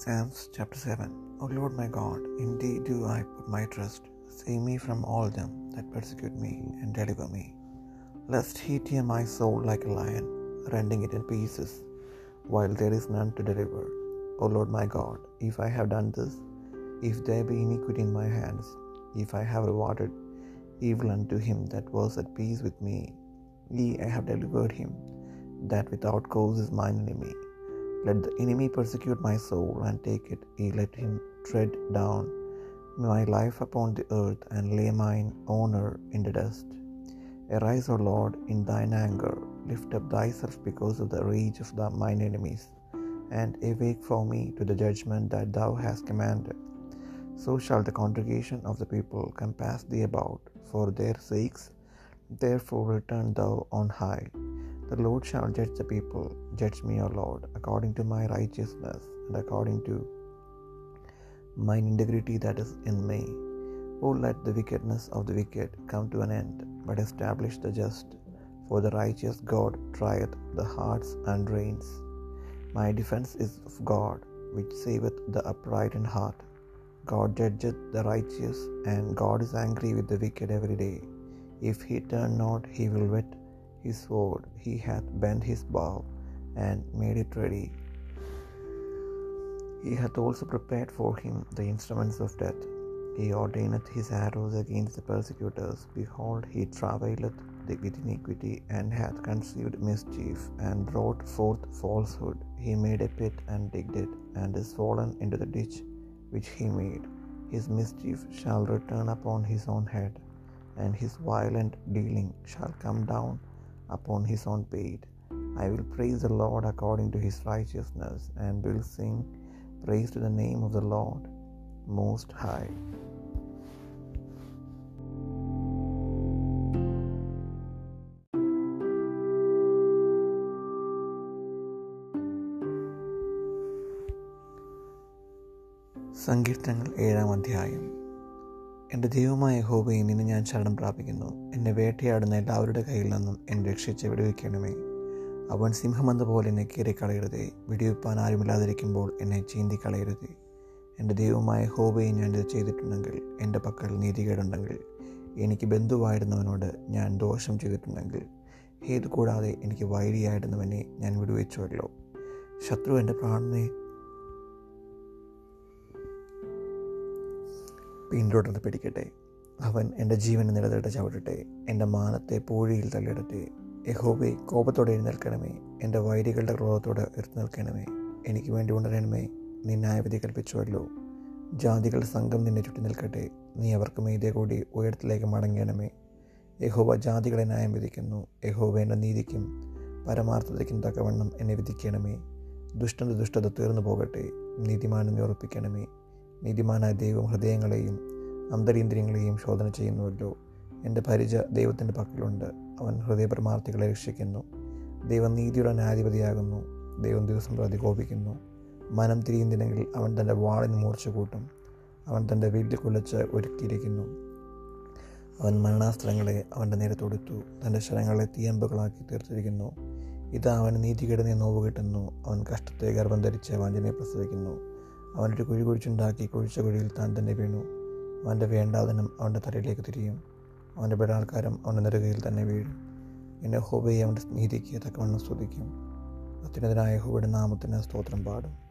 Psalms chapter 7 O Lord my God, in thee do I put my trust. Save me from all them that persecute me, and deliver me. Lest he tear my soul like a lion, rending it in pieces, while there is none to deliver. O Lord my God, if I have done this, if there be iniquity in my hands, if I have rewarded evil unto him that was at peace with me, ye I have delivered him, that without cause is mine enemy. Let the enemy persecute my soul and take it, ye let him tread down my life upon the earth and lay mine honor in the dust. Arise, O Lord, in thine anger, lift up thyself because of the rage of the, mine enemies, and awake for me to the judgment that thou hast commanded. So shall the congregation of the people compass thee about, for their sakes. Therefore return thou on high. The Lord shall judge the people. Judge me, O Lord, according to my righteousness and according to mine integrity that is in me. O let the wickedness of the wicked come to an end, but establish the just. For the righteous God trieth the hearts and reins. My defense is of God, which saveth the upright in heart. God judgeth the righteous, and God is angry with the wicked every day. If he turn not, he will whet his sword. He hath bent his bow, and made it ready. He hath also prepared for him the instruments of death. He ordaineth his arrows against the persecutors. Behold, he travaileth with iniquity, and hath conceived mischief, and brought forth falsehood. He made a pit and digged it, and is fallen into the ditch which he made. His mischief shall return upon his own head, and his violent dealing shall come down upon his own paid. I will praise the Lord according to his righteousness, and will sing praise to the name of the Lord Most High. സങ്കീർത്തനങ്ങൾ ഏഴാം അധ്യായം എന്റെ ദൈവമായ ഹോബയിൽ നിന്ന് ഞാൻ ശരണം പ്രാപിക്കുന്നു. എന്നെ വേട്ടയാടുന്ന എല്ലാവരുടെ കയ്യിൽ നിന്നും എന്നെ രക്ഷിച്ച് വിടുവിക്കണമേ. അവൻ സിംഹമെന്ന പോലെ എന്നെ കീറിക്കളയരുതേ. വെടിവെപ്പാൻ ആരുമില്ലാതിരിക്കുമ്പോൾ എന്നെ ചീന്തി ചീന്തിക്കളയരുതേ. എന്റെ ദൈവമായ ഹോബയെ ഞാൻ ഇത് ചെയ്തിട്ടുണ്ടെങ്കിൽ എന്റെ പക്കൽ നീതികേടുണ്ടെങ്കിൽ എനിക്ക് ബന്ധുവായിരുന്നവനോട് ഞാൻ ദോഷം ചെയ്തിട്ടുണ്ടെങ്കിൽ ഏത് കൂടാതെ എനിക്ക് വൈരിയായിരുന്നവനെ ഞാൻ വിടുവിച്ചുവല്ലോ. ശത്രു എന്റെ പ്രാണനെ പിന്തുടർന്ന് പിടിക്കട്ടെ. അവൻ എന്റെ ജീവനെ നിലനിട്ട് ചവിട്ടട്ടെ എന്റെ മാനത്തെ പൂഴിയിൽ തള്ളിയിടട്ടെ. യഹോബെ കോപത്തോടെ എഴുന്നേൽക്കണമേ. എന്റെ വൈരികളുടെ ക്രോധത്തോടെ ഉയർത്തി നിൽക്കണമേ. എനിക്ക് വേണ്ടി ഉണരണമേ. നീ ന്യായവിധി കൽപ്പിച്ചുവല്ലോ. ജാതികളുടെ സംഘം നിന്നെ ചുറ്റി നിൽക്കട്ടെ. നീ അവർക്ക് മീതെ കൂടി ഉയരത്തിലേക്ക് മടങ്ങണമേ. യഹോബ ജാതികളെ ന്യായം വിധിക്കുന്നു. യഹോബ എന്റെ നീതിക്കും പരമാർത്ഥതയ്ക്കും തക്കവണ്ണം എന്നെ വിധിക്കണമേ. ദുഷ്ടന്റെ ദുഷ്ടത തീർന്നു പോകട്ടെ. നീതിമാനം ഉറപ്പിക്കണമേ. നീതിമാനായ ദൈവം ഹൃദയങ്ങളെയും അന്തരീന്ദ്രിയങ്ങളെയും ശോധന ചെയ്യുന്നുവല്ലോ. എന്റെ പരിച ദൈവത്തിന്റെ പക്കലുണ്ട്. അവൻ ഹൃദയപരമാർത്ഥികളെ രക്ഷിക്കുന്നു. ദൈവം നീതിയുടെ ന്യായാധിപതിയാകുന്നു. ദൈവം ദിവസം പ്രതി കോപിക്കുന്നു മനം തിരിയുന്നില്ലെങ്കിൽ അവൻ തന്റെ വാളിന് മൂർച്ച കൂട്ടും. അവൻ തന്റെ വീട്ടിൽ കുലച്ച് ഒരുക്കിയിരിക്കുന്നു. അവൻ മരണാസ്ത്രങ്ങളെ അവന്റെ നേരെ തൊടുത്തു തന്റെ ശരങ്ങളെ തീയമ്പുകളാക്കി തീർത്തിരിക്കുന്നു. ഇതാ അവന് നീതികേടിനെ നോവ് കിട്ടുന്നു അവൻ കഷ്ടത്തെ ഗർഭം ധരിച്ച് വഞ്ചനയെ പ്രസവിക്കുന്നു. അവനൊരു കുഴി കുഴിച്ചുണ്ടാക്കി കുഴിച്ച കുഴിയിൽ താൻ തന്നെ വീണു. അവന്റെ വേണ്ടാതനം അവന്റെ തലയിലേക്ക് തിരിയും. അവന്റെ ബലാത്കാരം അവന്റെ നെറുകയിൽ തന്നെ വീഴും. എന്നെ ഹോബയെ അവന്റെ നീതിക്ക് തക്കവണ്ണം സ്തുതിക്കും. അത്യുന്നതനായ ഹോബയുടെ നാമത്തിന് സ്തോത്രം പാടും.